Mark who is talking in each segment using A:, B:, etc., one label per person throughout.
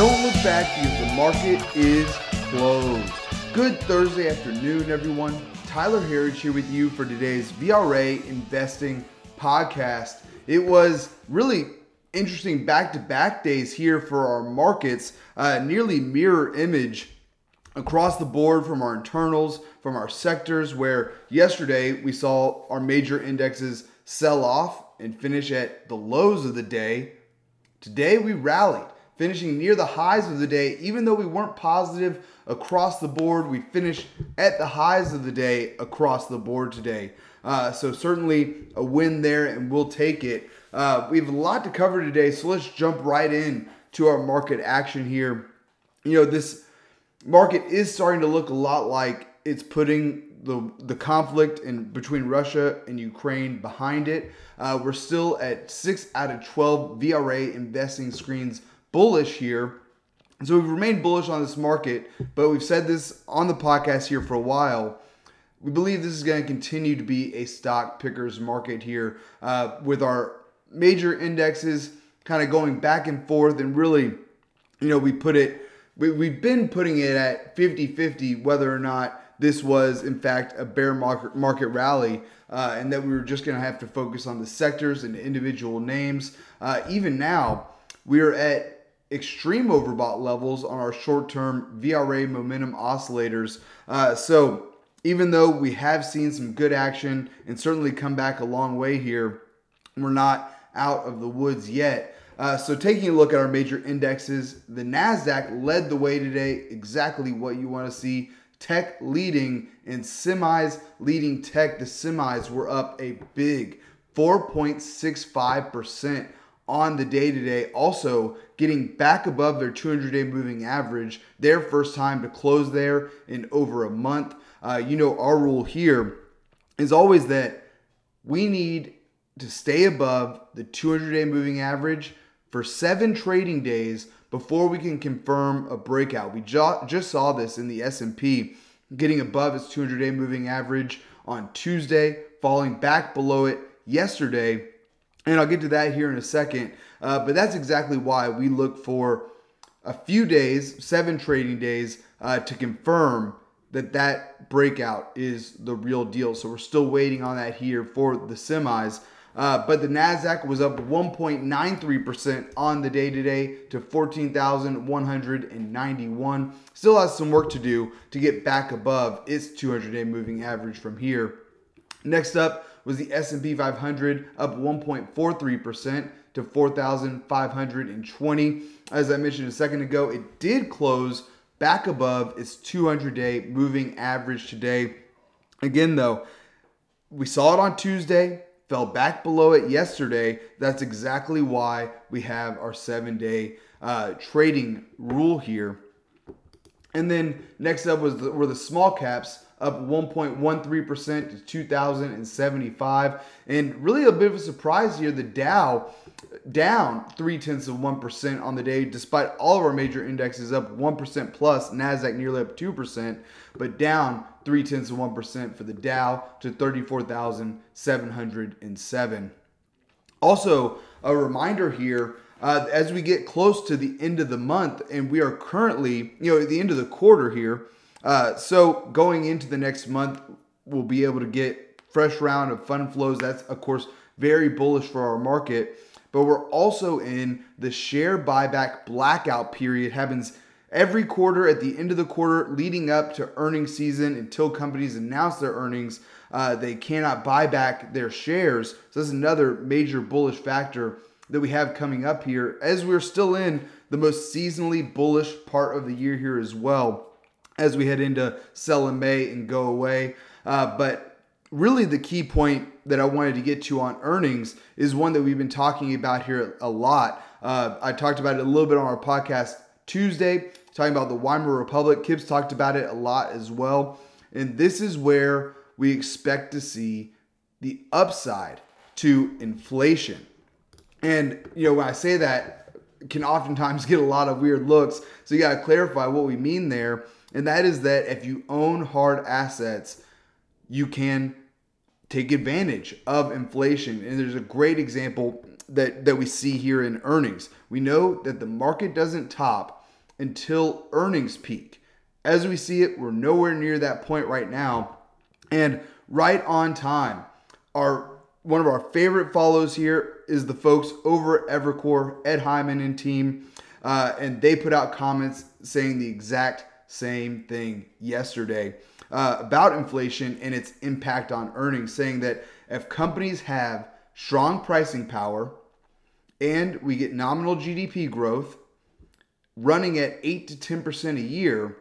A: Don't look back because the market is closed. Good Thursday afternoon, everyone. Tyler Herriage here with you for today's VRA Investing Podcast. It was really interesting back to back days here for our markets, uh, nearly mirror image across the board from our internals, from our sectors, where yesterday we saw our major indexes sell off and finish at the lows of the day. Today we rallied, finishing near the highs of the day. Even though we weren't positive across the board, we finished at the highs of the day across the board today. Uh, so certainly a win there, and we'll take it. Uh, we have a lot to cover today, so let's jump right in to our market action here. You know, this market is starting to look a lot like it's putting the the conflict in between Russia and Ukraine behind it. Uh, we're still at six out of twelve VRA investing screens bullish here. So we've remained bullish on this market, but we've said this on the podcast here for a while. We believe this is going to continue to be a stock pickers market here, uh, with our major indexes kind of going back and forth, and really, you know, we put it. We, we've been putting it at 50 50 whether or not this was in fact a bear market, market rally uh, and that we were just going to have to focus on the sectors and individual names. Uh, even now, we are at extreme overbought levels on our short-term VRA momentum oscillators. Uh, so even though we have seen some good action and certainly come back a long way here, we're not out of the woods yet. Uh, so taking a look at our major indexes, the Nasdaq led the way today. Exactly what you want to see tech leading and semis leading tech. The semis were up a big 4.65% on the day today. Also, getting back above their 200 day moving average, their first time to close there in over a month. Uh, you know, our rule here is always that we need to stay above the 200 day moving average for seven trading days before we can confirm a breakout. We ju- just saw this in the S&P getting above its 200-day moving average on Tuesday, falling back below it yesterday. And I'll get to that here in a second. Uh, but that's exactly why we look for a few days, seven trading days, uh, to confirm that that breakout is the real deal. So we're still waiting on that here for the semis. Uh, but the Nasdaq was up 1.93% on the day today to 14,191. Still has some work to do to get back above its 200-day moving average from here. Next up was the S&P 500 up 1.43% to 4,520. As I mentioned a second ago, it did close back above its 200-day moving average today. Again, though, we saw it on Tuesday fell back below it yesterday. That's exactly why we have our seven day uh, trading rule here. And then next up was the, were the small caps up 1.13% to 2,075. And really a bit of a surprise here, the Dow down three tenths of 1% on the day, despite all of our major indexes up 1% plus, NASDAQ nearly up 2%, but down three tenths of 1% for the Dow to 34,707. Also, a reminder here uh, as we get close to the end of the month, and we are currently, you know, at the end of the quarter here. Uh, so going into the next month, we'll be able to get fresh round of fund flows. That's of course very bullish for our market. But we're also in the share buyback blackout period. Happens every quarter at the end of the quarter leading up to earnings season until companies announce their earnings. Uh, they cannot buy back their shares. So that's another major bullish factor that we have coming up here as we're still in the most seasonally bullish part of the year here as well as we head into sell in May and go away. Uh, but really, the key point that I wanted to get to on earnings is one that we've been talking about here a lot. Uh, I talked about it a little bit on our podcast Tuesday, talking about the Weimar Republic. Kip's talked about it a lot as well. And this is where we expect to see the upside to inflation. And, you know, when I say that, can oftentimes get a lot of weird looks. So you got to clarify what we mean there. And that is that if you own hard assets, you can take advantage of inflation. And there's a great example that, that we see here in earnings. We know that the market doesn't top until earnings peak. As we see it, we're nowhere near that point right now. And right on time. Our one of our favorite follows here is the folks over at Evercore, Ed Hyman and team. Uh, and they put out comments saying the exact same thing yesterday uh, about inflation and its impact on earnings, saying that if companies have strong pricing power and we get nominal GDP growth running at 8 to 10% a year,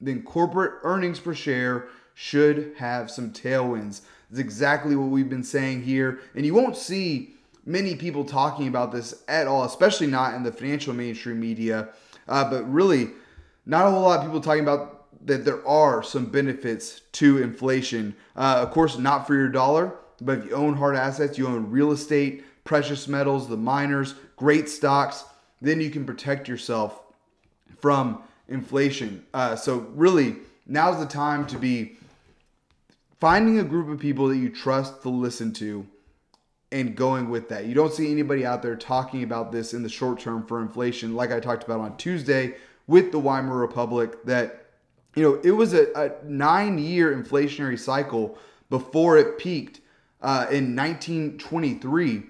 A: then corporate earnings per share should have some tailwinds. That's exactly what we've been saying here. And you won't see many people talking about this at all, especially not in the financial mainstream media. Uh, but really, not a whole lot of people talking about that there are some benefits to inflation. Uh, of course, not for your dollar, but if you own hard assets, you own real estate, precious metals, the miners, great stocks, then you can protect yourself from inflation. Uh, so, really, now's the time to be finding a group of people that you trust to listen to and going with that. You don't see anybody out there talking about this in the short term for inflation, like I talked about on Tuesday with the Weimar Republic, that you know it was a, a nine year inflationary cycle before it peaked uh, in 1923.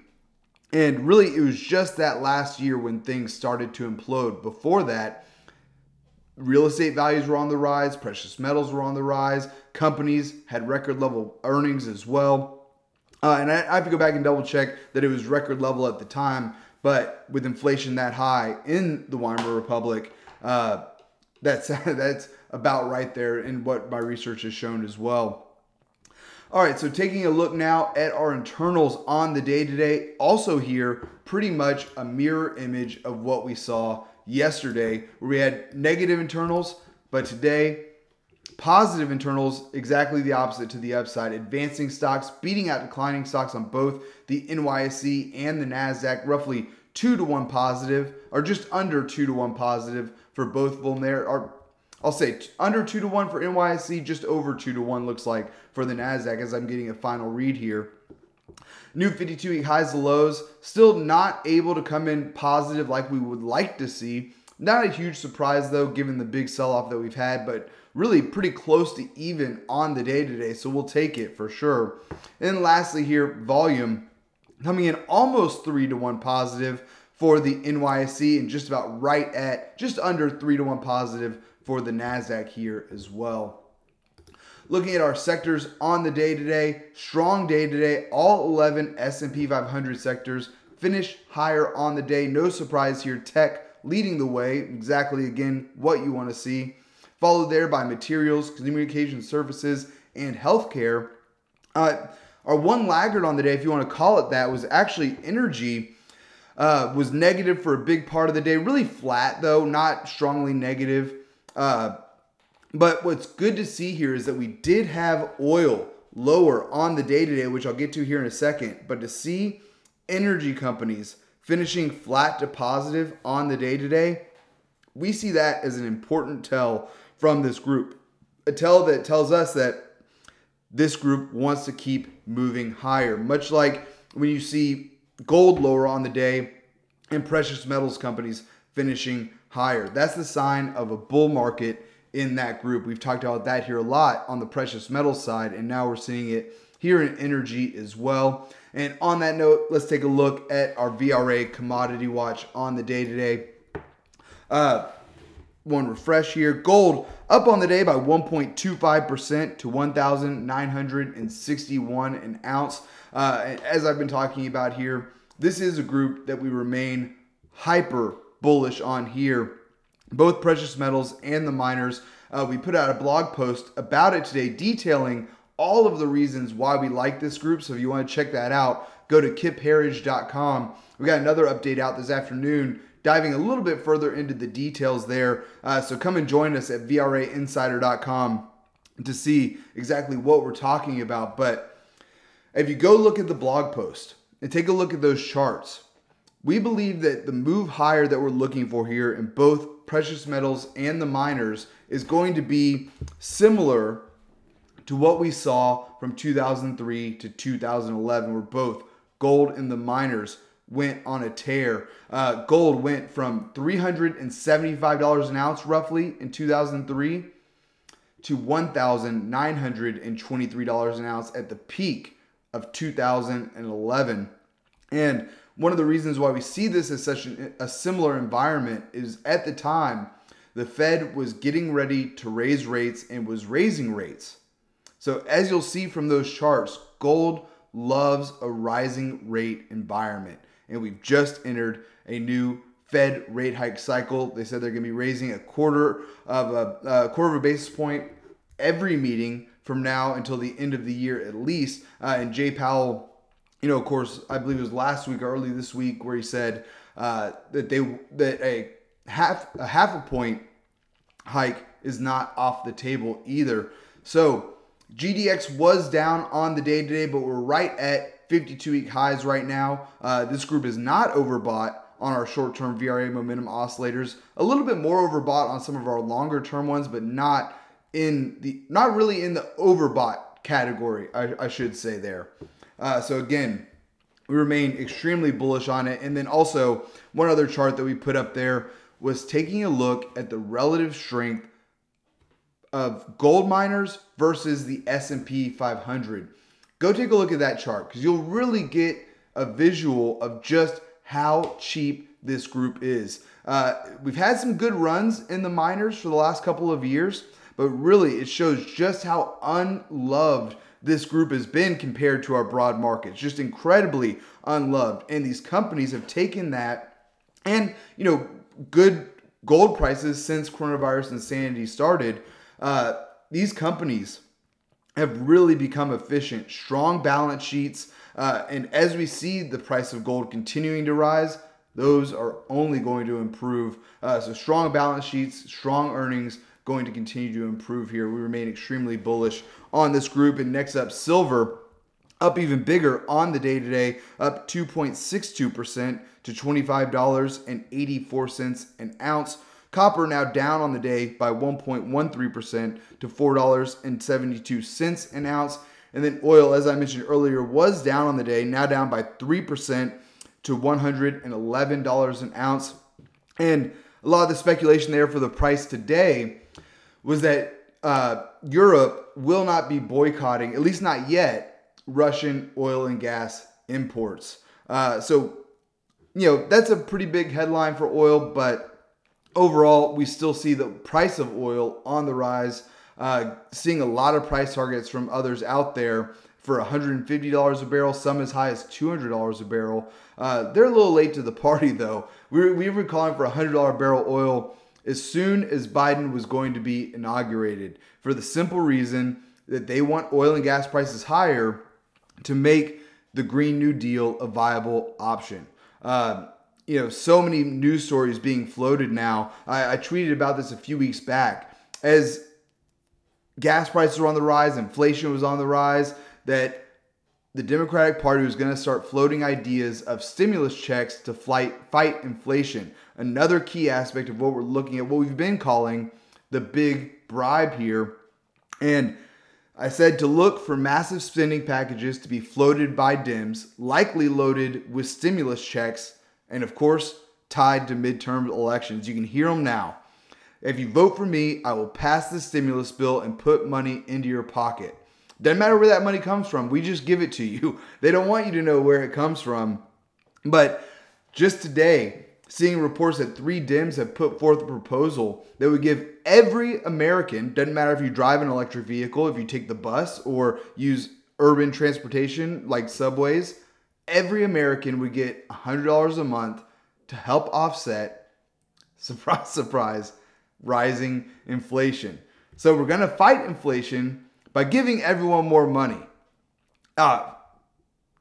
A: And really, it was just that last year when things started to implode. Before that, real estate values were on the rise, precious metals were on the rise, companies had record level earnings as well. Uh, and I, I have to go back and double check that it was record level at the time, but with inflation that high in the Weimar Republic, uh, that's that's about right there in what my research has shown as well. All right, so taking a look now at our internals on the day to day, also here pretty much a mirror image of what we saw yesterday, where we had negative internals, but today Positive internals, exactly the opposite to the upside. Advancing stocks beating out declining stocks on both the NYSE and the NASDAQ, roughly two to one positive, or just under two to one positive for both there. Or I'll say under two to one for NYSE, just over two to one looks like for the NASDAQ as I'm getting a final read here. New 52 week highs and lows, still not able to come in positive like we would like to see. Not a huge surprise though, given the big sell off that we've had, but really pretty close to even on the day today. So we'll take it for sure. And lastly, here, volume coming in almost three to one positive for the NYSE and just about right at just under three to one positive for the NASDAQ here as well. Looking at our sectors on the day today, strong day today. All 11 S&P 500 sectors finish higher on the day. No surprise here. Tech leading the way. Exactly again what you want to see followed there by materials, communication services, and healthcare. Uh, our one laggard on the day, if you want to call it that, was actually energy. Uh, was negative for a big part of the day. Really flat though, not strongly negative. Uh, but what's good to see here is that we did have oil lower on the day today, which I'll get to here in a second. But to see energy companies finishing flat to positive on the day today, we see that as an important tell from this group. A tell that tells us that this group wants to keep moving higher, much like when you see gold lower on the day and precious metals companies finishing higher. That's the sign of a bull market in that group. We've talked about that here a lot on the precious metals side, and now we're seeing it here in energy as well. And on that note, let's take a look at our VRA commodity watch on the day today. Uh, one refresh here. Gold up on the day by 1.25% to 1,961 an ounce. Uh, as I've been talking about here, this is a group that we remain hyper bullish on here. Both precious metals and the miners. Uh, we put out a blog post about it today detailing all of the reasons why we like this group. So if you want to check that out, go to kipherriage.com. We got another update out this afternoon diving a little bit further into the details there. Uh, so come and join us at VRAinsider.com to see exactly what we're talking about. But if you go look at the blog post and take a look at those charts, we believe that the move higher that we're looking for here in both precious metals and the miners is going to be similar to what we saw from 2003 to 2011, where both gold and the miners went on a tear. Uh, gold went from $375 an ounce roughly in 2003 to $1,923 an ounce at the peak of 2011. And one of the reasons why we see this as such an, a similar environment is at the time, the Fed was getting ready to raise rates and was raising rates. So, as you'll see from those charts, gold loves a rising rate environment. And we've just entered a new Fed rate hike cycle. They said they're going to be raising a quarter of a, a, quarter of a basis point every meeting from now until the end of the year at least. Uh, and Jay Powell, you know, of course, I believe it was last week or early this week where he said uh, that they that a half a half a point hike is not off the table either. So GDX was down on the day today, but we're right at 52 week highs right now. Uh, this group is not overbought on our short term VRA momentum oscillators. A little bit more overbought on some of our longer term ones, but not in the not really in the overbought category, I, I should say there. Uh, so again, we remain extremely bullish on it. And then also one other chart that we put up there was taking a look at the relative strength of gold miners versus the S&P 500. Go take a look at that chart because you'll really get a visual of just how cheap this group is. Uh, we've had some good runs in the miners for the last couple of years, but really it shows just how unloved this group has been compared to our broad markets. Just incredibly unloved. And these companies have taken that and, you know, good gold prices since coronavirus insanity started uh, these companies have really become efficient, strong balance sheets. Uh, and as we see the price of gold continuing to rise, those are only going to improve. Uh, so, strong balance sheets, strong earnings going to continue to improve here. We remain extremely bullish on this group. And next up, silver up even bigger on the day today, up 2.62% to $25.84 an ounce. Copper now down on the day by 1.13% to $4.72 an ounce. And then oil, as I mentioned earlier, was down on the day, now down by 3% to $111 an ounce. And a lot of the speculation there for the price today was that uh, Europe will not be boycotting, at least not yet, Russian oil and gas imports. Uh, so, you know, that's a pretty big headline for oil, but overall, we still see the price of oil on the rise. Uh, seeing a lot of price targets from others out there for $150 a barrel, some as high as $200 a barrel. Uh, they're a little late to the party, though. We, we were calling for $100 barrel oil as soon as Biden was going to be inaugurated for the simple reason that they want oil and gas prices higher to make the Green New Deal a viable option. Uh, you know, so many news stories being floated now. I, I tweeted about this a few weeks back. As gas prices were on the rise, inflation was on the rise, that the Democratic Party was going to start floating ideas of stimulus checks to fight, fight inflation. Another key aspect of what we're looking at, what we've been calling the big bribe here. And I said to look for massive spending packages to be floated by Dems, likely loaded with stimulus checks and of course, tied to midterm elections. You can hear them now. If you vote for me, I will pass the stimulus bill and put money into your pocket. Doesn't matter where that money comes from, we just give it to you. They don't want you to know where it comes from. But just today, seeing reports that three Dems have put forth a proposal that would give every American, doesn't matter if you drive an electric vehicle, if you take the bus or use urban transportation like subways, every American would get $100 a month to help offset, surprise, surprise, rising inflation. So we're going to fight inflation by giving everyone more money. Uh,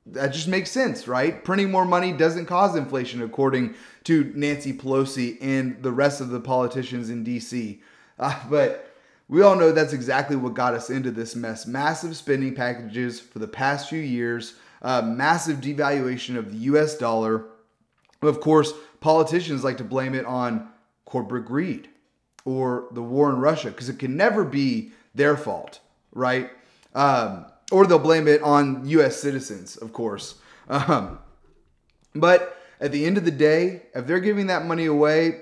A: that just makes sense, right? Printing more money doesn't cause inflation, according to Nancy Pelosi and the rest of the politicians in DC. Uh, but we all know that's exactly what got us into this mess. Massive spending packages for the past few years uh, massive devaluation of the US dollar. Of course, politicians like to blame it on corporate greed or the war in Russia because it can never be their fault, right? Um, or they'll blame it on US citizens, of course. Um, but at the end of the day, if they're giving that money away,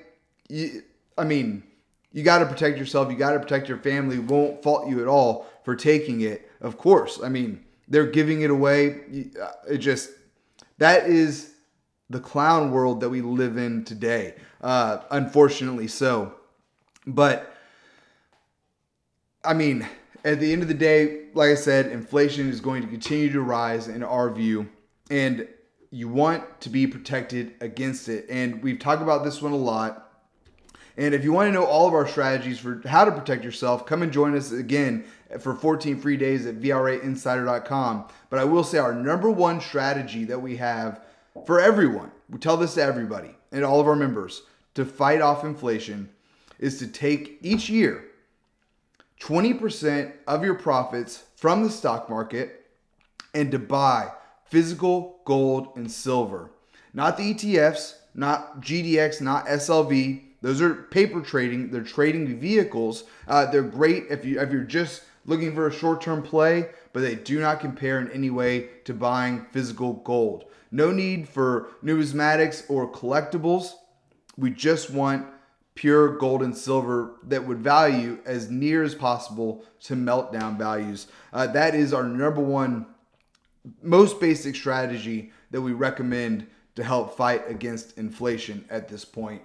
A: you, I mean, you got to protect yourself. You got to protect your family. Won't fault you at all for taking it. Of course. I mean, they're giving it away. Uh, it just that is the clown world that we live in today. Uh, unfortunately, so. But I mean, at the end of the day, like I said, inflation is going to continue to rise in our view, and you want to be protected against it. And we've talked about this one a lot. And if you want to know all of our strategies for how to protect yourself, come and join us again for 14 free days at VRAinsider.com. But I will say our number one strategy that we have for everyone, we tell this to everybody and all of our members to fight off inflation is to take each year 20% of your profits from the stock market and to buy physical gold and silver. Not the ETFs, not GDX, not SLV. Those are paper trading. They're trading vehicles. Uh, they're great if you if you're just looking for a short-term play, but they do not compare in any way to buying physical gold. No need for numismatics or collectibles. We just want pure gold and silver that would value as near as possible to meltdown values. Uh, that is our number one, most basic strategy that we recommend to help fight against inflation at this point.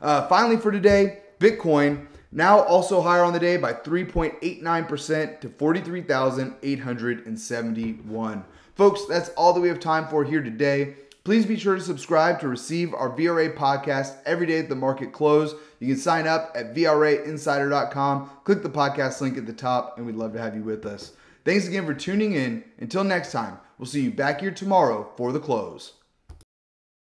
A: Uh, finally, for today, Bitcoin now also higher on the day by 3.89% to 43,871. Folks, that's all that we have time for here today. Please be sure to subscribe to receive our VRA podcast every day at the market close. You can sign up at VRAinsider.com. Click the podcast link at the top, and we'd love to have you with us. Thanks again for tuning in. Until next time, we'll see you back here tomorrow for the close.